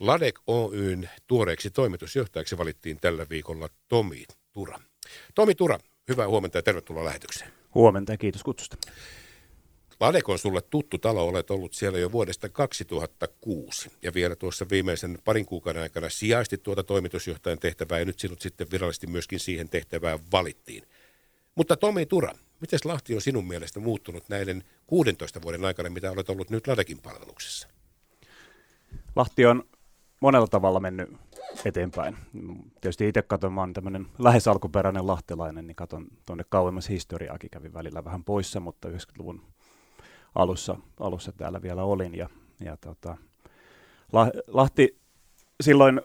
Ladek Oyn tuoreeksi toimitusjohtajaksi valittiin tällä viikolla Tomi Tura. Tomi Tura, hyvää huomenta ja tervetuloa lähetykseen. Huomenta ja kiitos kutsusta. Ladek on sulle tuttu talo, olet ollut siellä jo vuodesta 2006 ja vielä tuossa viimeisen parin kuukauden aikana sijaisti tuota toimitusjohtajan tehtävää ja nyt sinut sitten virallisesti myöskin siihen tehtävään valittiin. Mutta Tomi Tura, miten Lahti on sinun mielestä muuttunut näiden 16 vuoden aikana, mitä olet ollut nyt Ladekin palveluksessa? Lahti on monella tavalla mennyt eteenpäin. Tietysti itse katson, mä tämmöinen lähes alkuperäinen lahtelainen, niin katson tuonne kauemmas historiaakin, kävin välillä vähän poissa, mutta 90-luvun alussa, alussa täällä vielä olin. Ja, ja tota, Lahti silloin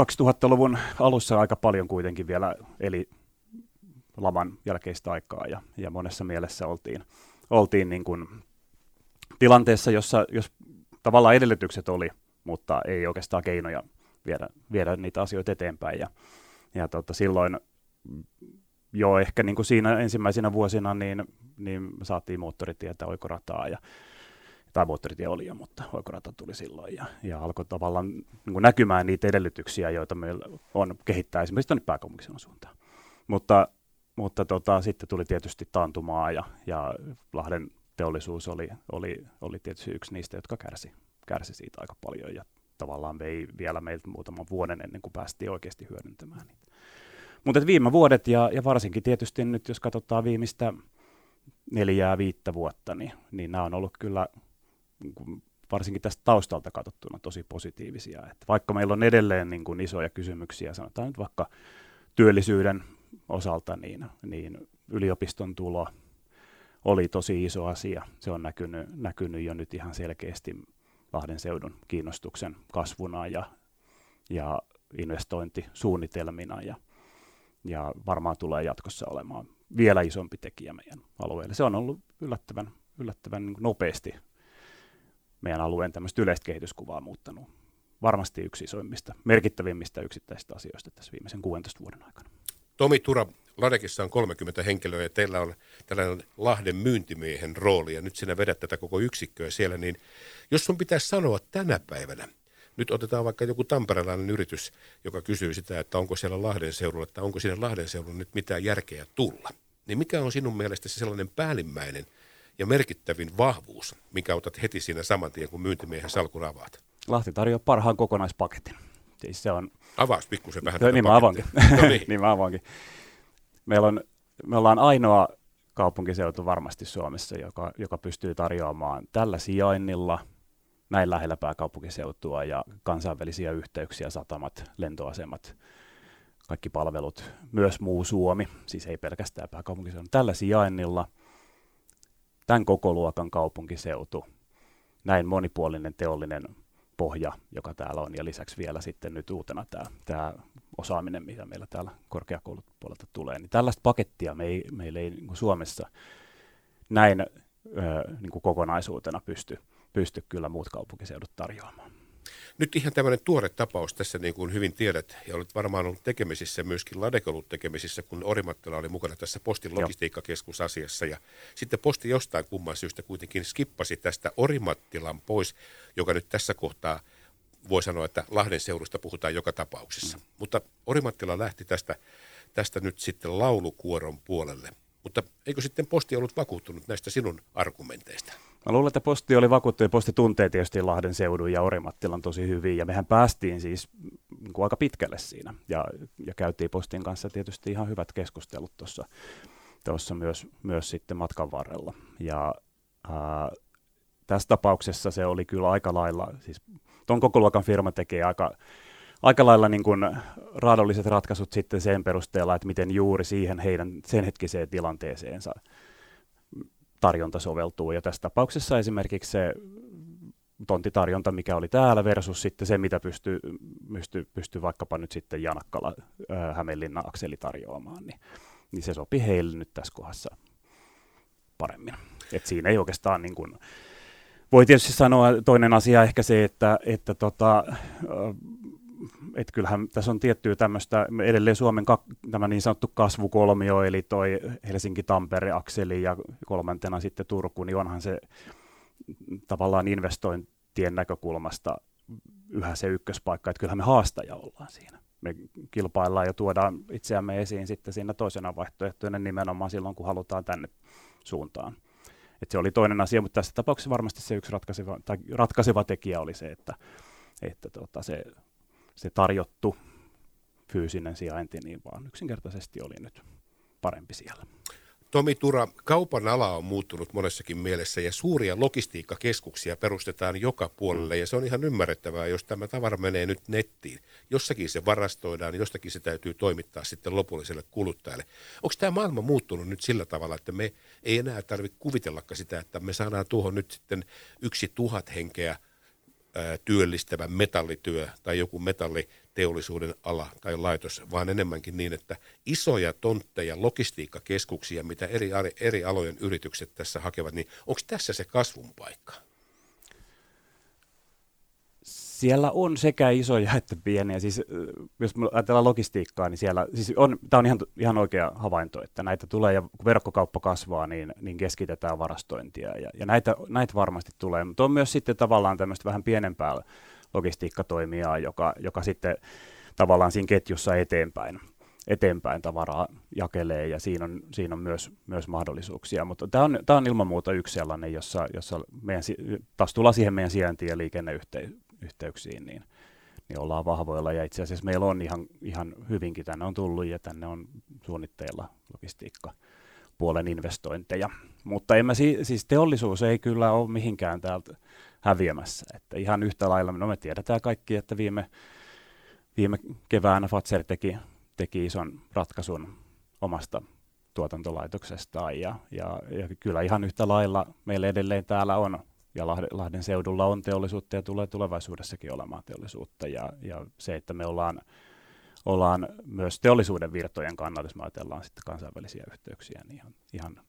2000-luvun alussa aika paljon kuitenkin vielä eli laman jälkeistä aikaa ja, ja monessa mielessä oltiin, oltiin niin kuin tilanteessa, jossa jos tavallaan edellytykset oli, mutta ei oikeastaan keinoja viedä, viedä niitä asioita eteenpäin. Ja, ja tota, silloin jo ehkä niin kuin siinä ensimmäisenä vuosina niin, niin saatiin moottoritietä oikorataa ja tai moottoritie oli jo, mutta oikorata tuli silloin ja, ja alkoi tavallaan niin kuin näkymään niitä edellytyksiä, joita meillä on kehittää esimerkiksi tuonne pääkaupunkiseudun suuntaan. Mutta, mutta tota, sitten tuli tietysti taantumaa ja, ja Lahden teollisuus oli, oli, oli tietysti yksi niistä, jotka kärsi, kärsi siitä aika paljon ja tavallaan vei vielä meiltä muutaman vuoden ennen kuin päästiin oikeasti hyödyntämään niitä. Mutta viime vuodet ja, ja varsinkin tietysti nyt, jos katsotaan viimeistä neljää, viittä vuotta, niin, niin nämä on ollut kyllä niin varsinkin tästä taustalta katsottuna tosi positiivisia. Että vaikka meillä on edelleen niin kuin isoja kysymyksiä, sanotaan nyt vaikka työllisyyden osalta, niin, niin yliopiston tulo oli tosi iso asia. Se on näkynyt, näkynyt jo nyt ihan selkeästi Lahden seudun kiinnostuksen kasvuna ja, ja investointisuunnitelmina ja, ja varmaan tulee jatkossa olemaan vielä isompi tekijä meidän alueelle. Se on ollut yllättävän, yllättävän niin nopeasti meidän alueen tämmöistä yleistä kehityskuvaa muuttanut. Varmasti yksi isoimmista, merkittävimmistä yksittäisistä asioista tässä viimeisen 16 vuoden aikana. Tomi Tura, Ladekissa on 30 henkilöä ja teillä on tällainen Lahden myyntimiehen rooli ja nyt sinä vedät tätä koko yksikköä siellä, niin jos sun pitäisi sanoa tänä päivänä, nyt otetaan vaikka joku tamperelainen yritys, joka kysyy sitä, että onko siellä Lahden seudulla, että onko siinä Lahden seudulla nyt mitään järkeä tulla, niin mikä on sinun mielestäsi sellainen päällimmäinen ja merkittävin vahvuus, mikä otat heti siinä saman tien, kun myyntimiehen salkun avaat? Lahti tarjoaa parhaan kokonaispaketin. Siis se on... Avaas pikkusen vähän. No, niin mä avaankin. no niin. niin mä avaankin. Meillä on, me ollaan ainoa kaupunkiseutu varmasti Suomessa, joka, joka pystyy tarjoamaan tällä sijainnilla näin lähellä pääkaupunkiseutua ja kansainvälisiä yhteyksiä, satamat, lentoasemat, kaikki palvelut, myös muu Suomi, siis ei pelkästään pääkaupunkiseudun. Tällä sijainnilla tämän koko luokan kaupunkiseutu, näin monipuolinen teollinen pohja, joka täällä on, ja lisäksi vielä sitten nyt uutena tämä, tämä osaaminen, mitä meillä täällä korkeakoulupuolelta tulee, niin tällaista pakettia me ei, meillä ei niin Suomessa näin ö, niin kuin kokonaisuutena pysty, pysty kyllä muut kaupunkiseudut tarjoamaan. Nyt ihan tämmöinen tuore tapaus tässä, niin kuin hyvin tiedät, ja olet varmaan ollut tekemisissä, myöskin Ladek ollut tekemisissä, kun Orimattila oli mukana tässä Postin logistiikkakeskusasiassa, ja sitten Posti jostain kumman syystä kuitenkin skippasi tästä Orimattilan pois, joka nyt tässä kohtaa voi sanoa, että Lahden seudusta puhutaan joka tapauksessa. Mm. Mutta Orimattila lähti tästä, tästä nyt sitten laulukuoron puolelle. Mutta eikö sitten Posti ollut vakuuttunut näistä sinun argumenteista? Mä luulen, että Posti oli vakuuttunut ja Posti tuntee tietysti Lahden seudun ja Orimattilan tosi hyvin. Ja mehän päästiin siis niin kuin aika pitkälle siinä ja, ja käytiin Postin kanssa tietysti ihan hyvät keskustelut tuossa tuossa myös, myös sitten matkan varrella. Ja ää, tässä tapauksessa se oli kyllä aika lailla, siis tuon koko luokan firma tekee aika, aika lailla niin kuin raadolliset ratkaisut sitten sen perusteella, että miten juuri siihen heidän sen hetkiseen tilanteeseensa tarjonta soveltuu. Ja tässä tapauksessa esimerkiksi se tontitarjonta, mikä oli täällä versus sitten se, mitä pystyy, pysty, pysty vaikkapa nyt sitten Janakkala äh, Hämeenlinna akseli tarjoamaan, niin, niin se sopi heille nyt tässä kohdassa paremmin. Et siinä ei oikeastaan niin kuin, voi tietysti sanoa toinen asia ehkä se, että, että tota, että kyllähän tässä on tiettyä tämmöistä, edelleen Suomen ka, tämä niin sanottu kasvukolmio, eli toi Helsinki-Tampere-akseli ja kolmantena sitten Turku, niin onhan se tavallaan investointien näkökulmasta yhä se ykköspaikka, että kyllähän me haastaja ollaan siinä. Me kilpaillaan ja tuodaan itseämme esiin sitten siinä toisena vaihtoehtoinen nimenomaan silloin, kun halutaan tänne suuntaan. Et se oli toinen asia, mutta tässä tapauksessa varmasti se yksi ratkaiseva, tai ratkaiseva tekijä oli se, että, että tota se, se tarjottu fyysinen sijainti niin vaan yksinkertaisesti oli nyt parempi siellä. Tomi Tura, kaupan ala on muuttunut monessakin mielessä ja suuria logistiikkakeskuksia perustetaan joka puolelle ja se on ihan ymmärrettävää, jos tämä tavara menee nyt nettiin. Jossakin se varastoidaan, jostakin se täytyy toimittaa sitten lopulliselle kuluttajalle. Onko tämä maailma muuttunut nyt sillä tavalla, että me ei enää tarvitse kuvitellakaan sitä, että me saadaan tuohon nyt sitten yksi tuhat henkeä työllistävä metallityö tai joku metalliteollisuuden ala tai laitos, vaan enemmänkin niin, että isoja tontteja, logistiikkakeskuksia, mitä eri, eri alojen yritykset tässä hakevat, niin onko tässä se kasvun paikka? Siellä on sekä isoja että pieniä. Siis, jos ajatellaan logistiikkaa, niin siellä, siis on, tämä on ihan, ihan oikea havainto, että näitä tulee ja kun verkkokauppa kasvaa, niin, niin keskitetään varastointia ja, ja näitä, näitä varmasti tulee. Mutta on myös sitten tavallaan tämmöistä vähän pienempää logistiikkatoimijaa, joka, joka sitten tavallaan siinä ketjussa eteenpäin eteenpäin tavaraa jakelee ja siinä on, siinä on myös, myös mahdollisuuksia. Mutta tämä on, tämä on ilman muuta yksi sellainen, jossa, jossa meidän, taas tullaan siihen meidän sijaintiin ja liikenneyhteyteen yhteyksiin, niin, niin ollaan vahvoilla. Ja itse asiassa meillä on ihan, ihan hyvinkin tänne on tullut ja tänne on suunnitteilla logistiikka puolen investointeja. Mutta emme si- siis teollisuus ei kyllä ole mihinkään täältä häviämässä. Että ihan yhtä lailla, no me tiedetään kaikki, että viime, viime keväänä Fatser teki, teki ison ratkaisun omasta tuotantolaitoksestaan ja, ja, ja kyllä ihan yhtä lailla meillä edelleen täällä on ja Lahden seudulla on teollisuutta ja tulee tulevaisuudessakin olemaan teollisuutta. Ja, ja se, että me ollaan, ollaan myös teollisuuden virtojen kannalta, jos me ajatellaan sitten kansainvälisiä yhteyksiä, niin ihan, ihan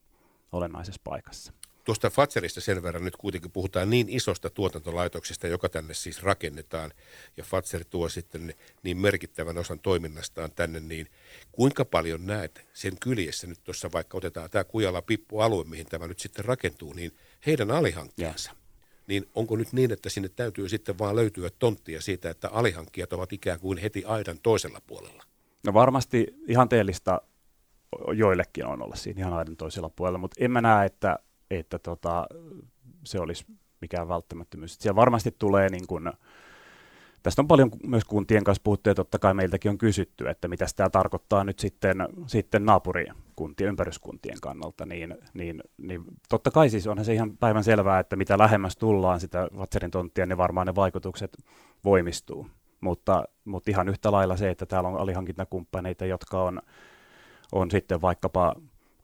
olennaisessa paikassa. Tuosta Fatserista sen verran nyt kuitenkin puhutaan niin isosta tuotantolaitoksesta, joka tänne siis rakennetaan, ja Fatser tuo sitten niin merkittävän osan toiminnastaan tänne, niin kuinka paljon näet sen kyljessä nyt tuossa, vaikka otetaan tämä Kujala-Pippu-alue, mihin tämä nyt sitten rakentuu, niin heidän alihankkijansa, niin onko nyt niin, että sinne täytyy sitten vaan löytyä tonttia siitä, että alihankkijat ovat ikään kuin heti aidan toisella puolella? No varmasti ihanteellista joillekin on olla siinä ihan aidan toisella puolella, mutta en mä näe, että, että tota, se olisi mikään välttämättömyys. Siellä varmasti tulee niin kuin, Tästä on paljon myös kuntien kanssa puhuttu ja totta kai meiltäkin on kysytty, että mitä tämä tarkoittaa nyt sitten, sitten naapurikuntien, ympäryskuntien kannalta, niin, niin, niin totta kai siis onhan se ihan päivän selvää, että mitä lähemmäs tullaan sitä Vatserin tonttia, niin varmaan ne vaikutukset voimistuu. Mutta, mutta ihan yhtä lailla se, että täällä on alihankintakumppaneita, jotka on, on sitten vaikkapa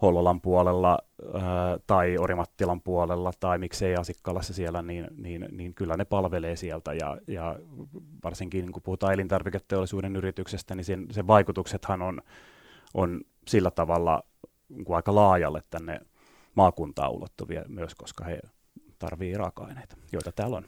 Hollolan puolella ää, tai Orimattilan puolella tai miksei Asikkalassa siellä, niin, niin, niin kyllä ne palvelee sieltä ja, ja varsinkin kun puhutaan elintarviketeollisuuden yrityksestä, niin sen, sen vaikutuksethan on, on sillä tavalla niin aika laajalle tänne maakuntaan ulottuvia myös, koska he tarvitsevat raaka-aineita, joita täällä on.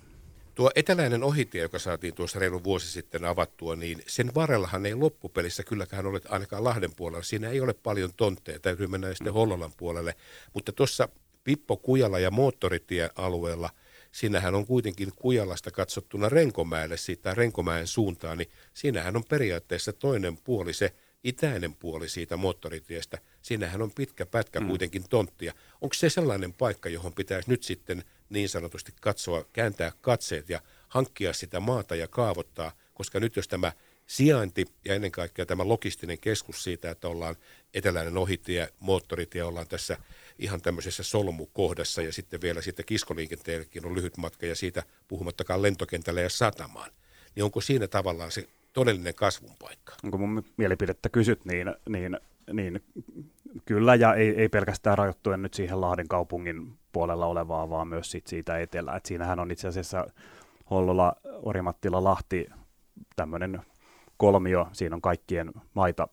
Tuo eteläinen ohitie, joka saatiin tuossa reilu vuosi sitten avattua, niin sen varrellahan ei loppupelissä kylläkään ole ainakaan Lahden puolella. Siinä ei ole paljon tontteja, täytyy mennä sitten Hollolan puolelle. Mutta tuossa Pippo Kujala ja moottoritiealueella, siinähän on kuitenkin Kujalasta katsottuna Renkomäelle siitä Renkomäen suuntaan, niin siinähän on periaatteessa toinen puoli se itäinen puoli siitä moottoritiestä. Siinähän on pitkä pätkä mm. kuitenkin tonttia. Onko se sellainen paikka, johon pitäisi nyt sitten – niin sanotusti katsoa, kääntää katseet ja hankkia sitä maata ja kaavoittaa, koska nyt jos tämä sijainti ja ennen kaikkea tämä logistinen keskus siitä, että ollaan eteläinen ohitie, moottoritie, ollaan tässä ihan tämmöisessä solmukohdassa ja sitten vielä sitten kiskoliikenteellekin on lyhyt matka ja siitä puhumattakaan lentokentälle ja satamaan, niin onko siinä tavallaan se todellinen kasvun paikka? Onko mun mielipidettä kysyt, niin, niin, niin kyllä ja ei, ei pelkästään rajoittuen nyt siihen Lahden kaupungin puolella olevaa, vaan myös sit siitä etelä. Et siinähän on itse asiassa Hollola, Orimattila, Lahti tämmöinen kolmio, siinä on kaikkien maita,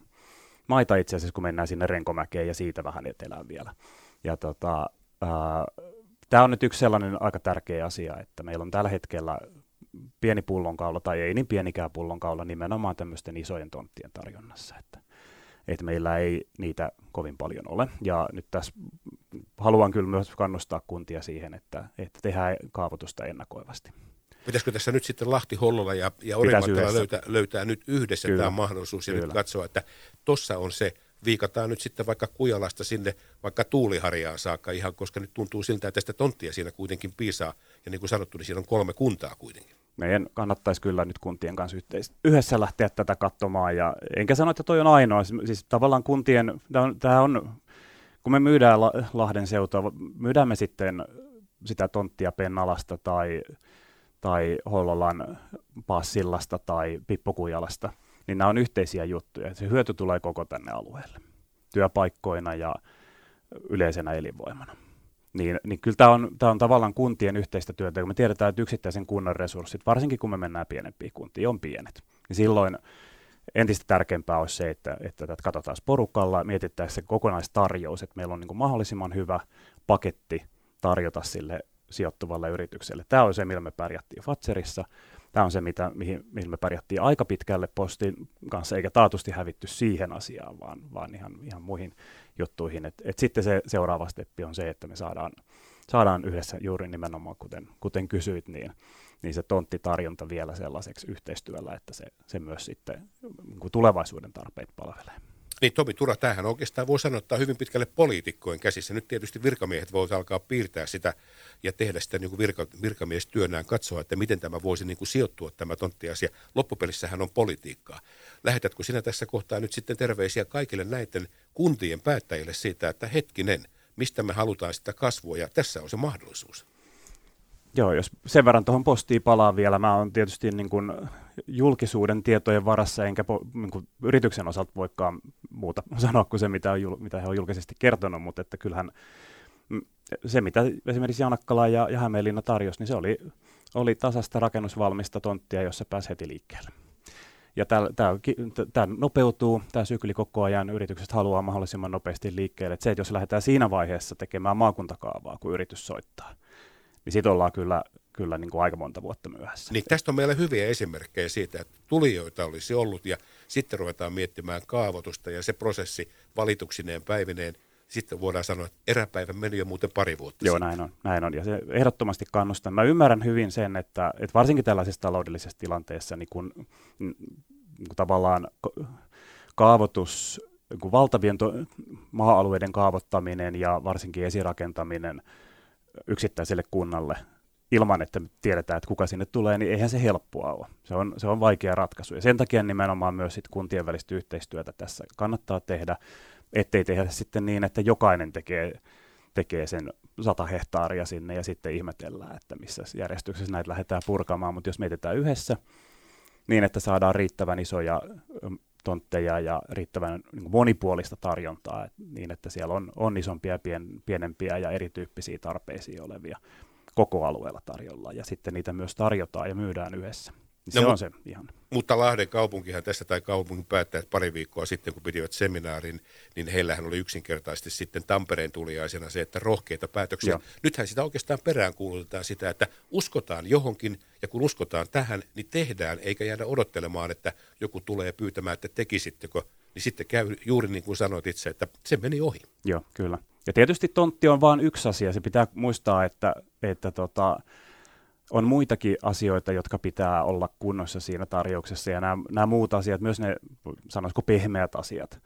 maita itse asiassa, kun mennään sinne Renkomäkeen ja siitä vähän etelään vielä. Ja tota, Tämä on nyt yksi sellainen aika tärkeä asia, että meillä on tällä hetkellä pieni pullonkaula, tai ei niin pienikään pullonkaula, nimenomaan tämmöisten isojen tonttien tarjonnassa. Että että meillä ei niitä kovin paljon ole. Ja nyt tässä haluan kyllä myös kannustaa kuntia siihen, että, että tehdään kaavoitusta ennakoivasti. Pitäisikö tässä nyt sitten Lahti, Hollola ja, ja Orimattila löytää, löytää nyt yhdessä Kyllä. tämä mahdollisuus ja Kyllä. nyt katsoa, että tuossa on se, viikataan nyt sitten vaikka Kujalasta sinne vaikka Tuuliharjaan saakka ihan, koska nyt tuntuu siltä, että tästä tonttia siinä kuitenkin piisaa. Ja niin kuin sanottu, niin siinä on kolme kuntaa kuitenkin. Meidän kannattaisi kyllä nyt kuntien kanssa yhteis- yhdessä lähteä tätä katsomaan. Ja enkä sano, että toi on ainoa. Siis tavallaan kuntien, tämä on, kun me myydään Lahden seutua, myydään me sitten sitä tonttia Pennalasta tai, tai Hollolan Passillasta tai Pippokujalasta, niin nämä on yhteisiä juttuja. Se hyöty tulee koko tänne alueelle työpaikkoina ja yleisenä elinvoimana. Niin, niin kyllä tämä on, tämä on tavallaan kuntien yhteistä työtä, kun me tiedetään, että yksittäisen kunnan resurssit, varsinkin kun me mennään pienempiin kuntiin, on pienet. Niin silloin entistä tärkeämpää olisi se, että, että tätä katsotaan porukalla, mietitään se kokonaistarjous, että meillä on niin mahdollisimman hyvä paketti tarjota sille sijoittuvalle yritykselle. Tämä on se, millä me pärjättiin Fatserissa. Tämä on se, mitä, mihin, mihin me pärjättiin aika pitkälle postin kanssa, eikä taatusti hävitty siihen asiaan, vaan, vaan ihan, ihan muihin juttuihin. Et, et sitten se seuraava steppi on se, että me saadaan, saadaan yhdessä juuri nimenomaan, kuten, kuten kysyit, niin, niin se tonttitarjonta vielä sellaiseksi yhteistyöllä, että se, se myös sitten niin tulevaisuuden tarpeet palvelee. Niin Tomi Tura, tämähän oikeastaan voi sanoa, että hyvin pitkälle poliitikkojen käsissä. Nyt tietysti virkamiehet voivat alkaa piirtää sitä ja tehdä sitä niin kuin virka, virkamiestyönään, katsoa, että miten tämä voisi niin kuin sijoittua tämä tonttiasia. Loppupelissähän on politiikkaa. Lähetätkö sinä tässä kohtaa nyt sitten terveisiä kaikille näiden kuntien päättäjille siitä, että hetkinen, mistä me halutaan sitä kasvua ja tässä on se mahdollisuus. Joo, jos sen verran tuohon postiin palaa vielä, mä oon tietysti niin kuin julkisuuden tietojen varassa, enkä po, niin kuin yrityksen osalta voikaan muuta sanoa kuin se, mitä, on, mitä he on julkisesti kertonut, mutta että kyllähän se, mitä esimerkiksi Janakkala ja, ja Hämeenlinna tarjosi, niin se oli, oli tasasta rakennusvalmista tonttia, jossa pääsi heti liikkeelle. Ja tämä nopeutuu, tämä sykli koko ajan, yritykset haluaa mahdollisimman nopeasti liikkeelle. Et se, että jos lähdetään siinä vaiheessa tekemään maakuntakaavaa, kun yritys soittaa, niin sitten ollaan kyllä, kyllä niin kuin aika monta vuotta myöhässä. Niin tästä on meillä hyviä esimerkkejä siitä, että tulijoita olisi ollut ja sitten ruvetaan miettimään kaavoitusta ja se prosessi valituksineen päivineen sitten voidaan sanoa, että eräpäivä meni jo muuten pari vuotta Joo, näin on, näin on. Ja se ehdottomasti kannustan. Mä ymmärrän hyvin sen, että, että varsinkin tällaisessa taloudellisessa tilanteessa, niin kun, niin kun tavallaan kaavoitus, kun valtavien to- maa-alueiden kaavoittaminen ja varsinkin esirakentaminen yksittäiselle kunnalle ilman, että tiedetään, että kuka sinne tulee, niin eihän se helppoa ole. Se on, se on vaikea ratkaisu. Ja sen takia nimenomaan myös sit kuntien välistä yhteistyötä tässä kannattaa tehdä ettei tehdä sitten niin, että jokainen tekee, tekee sen sata hehtaaria sinne ja sitten ihmetellään, että missä järjestyksessä näitä lähdetään purkamaan, mutta jos mietitään yhdessä niin, että saadaan riittävän isoja tontteja ja riittävän niin monipuolista tarjontaa niin, että siellä on, on isompia, pien, pienempiä ja erityyppisiä tarpeisiin olevia koko alueella tarjolla ja sitten niitä myös tarjotaan ja myydään yhdessä. Niin no, se on se ihan. Mutta Lahden kaupunkihan tässä tai kaupungin päättäjät pari viikkoa sitten, kun pitivät seminaarin, niin heillähän oli yksinkertaisesti sitten Tampereen tuliaisena se, että rohkeita päätöksiä. Joo. Nythän sitä oikeastaan perään kuulutetaan sitä, että uskotaan johonkin ja kun uskotaan tähän, niin tehdään eikä jäädä odottelemaan, että joku tulee pyytämään, että tekisittekö. Niin sitten käy juuri niin kuin sanoit itse, että se meni ohi. Joo, kyllä. Ja tietysti tontti on vain yksi asia. Se pitää muistaa, että, että tota, on muitakin asioita, jotka pitää olla kunnossa siinä tarjouksessa, ja nämä, nämä muut asiat, myös ne, sanoisiko pehmeät asiat,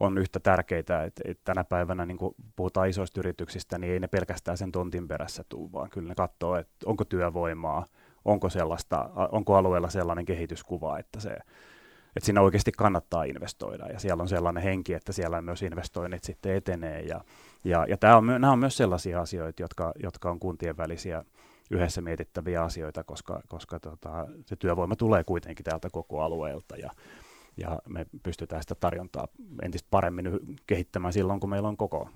on yhtä tärkeitä, että, että tänä päivänä niin kun puhutaan isoista yrityksistä, niin ei ne pelkästään sen tontin perässä tuu, vaan kyllä ne katsoo, että onko työvoimaa, onko, sellaista, onko alueella sellainen kehityskuva, että, se, että siinä oikeasti kannattaa investoida, ja siellä on sellainen henki, että siellä myös investoinnit sitten etenee, ja, ja, ja tämä on, nämä on myös sellaisia asioita, jotka, jotka on kuntien välisiä yhdessä mietittäviä asioita, koska, koska tota, se työvoima tulee kuitenkin täältä koko alueelta ja, ja me pystytään sitä tarjontaa entistä paremmin kehittämään silloin, kun meillä on koko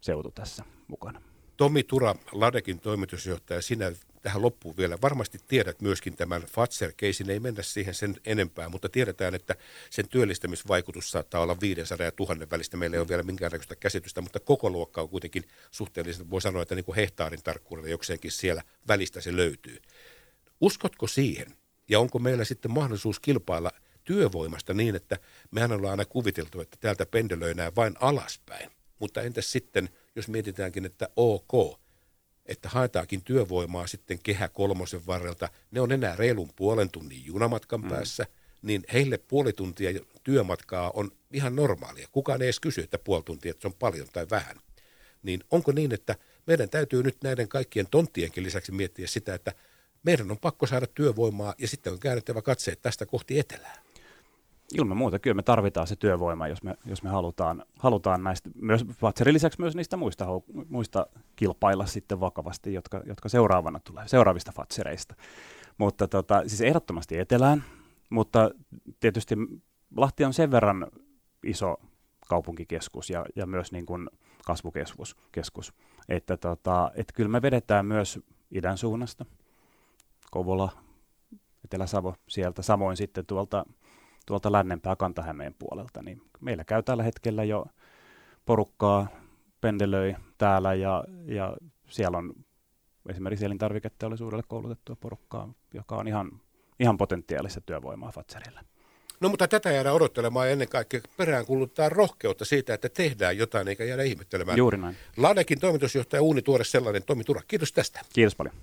seutu tässä mukana. Tomi Tura, Ladekin toimitusjohtaja, sinä tähän loppuun vielä. Varmasti tiedät myöskin tämän Fatser-keisin, ei mennä siihen sen enempää, mutta tiedetään, että sen työllistämisvaikutus saattaa olla 500 ja 1000 välistä. Meillä ei ole vielä minkäännäköistä käsitystä, mutta koko luokka on kuitenkin suhteellisen, voi sanoa, että niin kuin hehtaarin tarkkuudella jokseenkin siellä välistä se löytyy. Uskotko siihen? Ja onko meillä sitten mahdollisuus kilpailla työvoimasta niin, että mehän ollaan aina kuviteltu, että täältä pendelöinään vain alaspäin. Mutta entäs sitten, jos mietitäänkin, että ok, että haetaankin työvoimaa sitten kehä kolmosen varrelta, ne on enää reilun puolen tunnin junamatkan mm. päässä, niin heille puoli tuntia työmatkaa on ihan normaalia. Kukaan ei edes kysy, että puoli tuntia, että se on paljon tai vähän. Niin onko niin, että meidän täytyy nyt näiden kaikkien tonttienkin lisäksi miettiä sitä, että meidän on pakko saada työvoimaa ja sitten on käännettävä katseet tästä kohti etelää. Ilman muuta, kyllä me tarvitaan se työvoima, jos me, jos me halutaan, halutaan näistä, myös Fatserin lisäksi myös niistä muista, muista kilpailla sitten vakavasti, jotka, jotka seuraavana tulee, seuraavista Fatsereista. Mutta tota, siis ehdottomasti etelään, mutta tietysti Lahti on sen verran iso kaupunkikeskus ja, ja myös niin kuin kasvukeskus, keskus, että, tota, että kyllä me vedetään myös idän suunnasta, Kovola, Etelä-Savo sieltä, samoin sitten tuolta, tuolta lännempää Kantahämeen puolelta, niin meillä käy tällä hetkellä jo porukkaa pendelöi täällä ja, ja siellä on esimerkiksi elintarviketeollisuudelle koulutettua porukkaa, joka on ihan, ihan potentiaalista työvoimaa Fatserille. No mutta tätä jäädään odottelemaan ennen kaikkea perään kuluttaa rohkeutta siitä, että tehdään jotain eikä jäädä ihmettelemään. Juuri näin. Ladekin toimitusjohtaja Uuni Tuore sellainen Tomi Tura. Kiitos tästä. Kiitos paljon.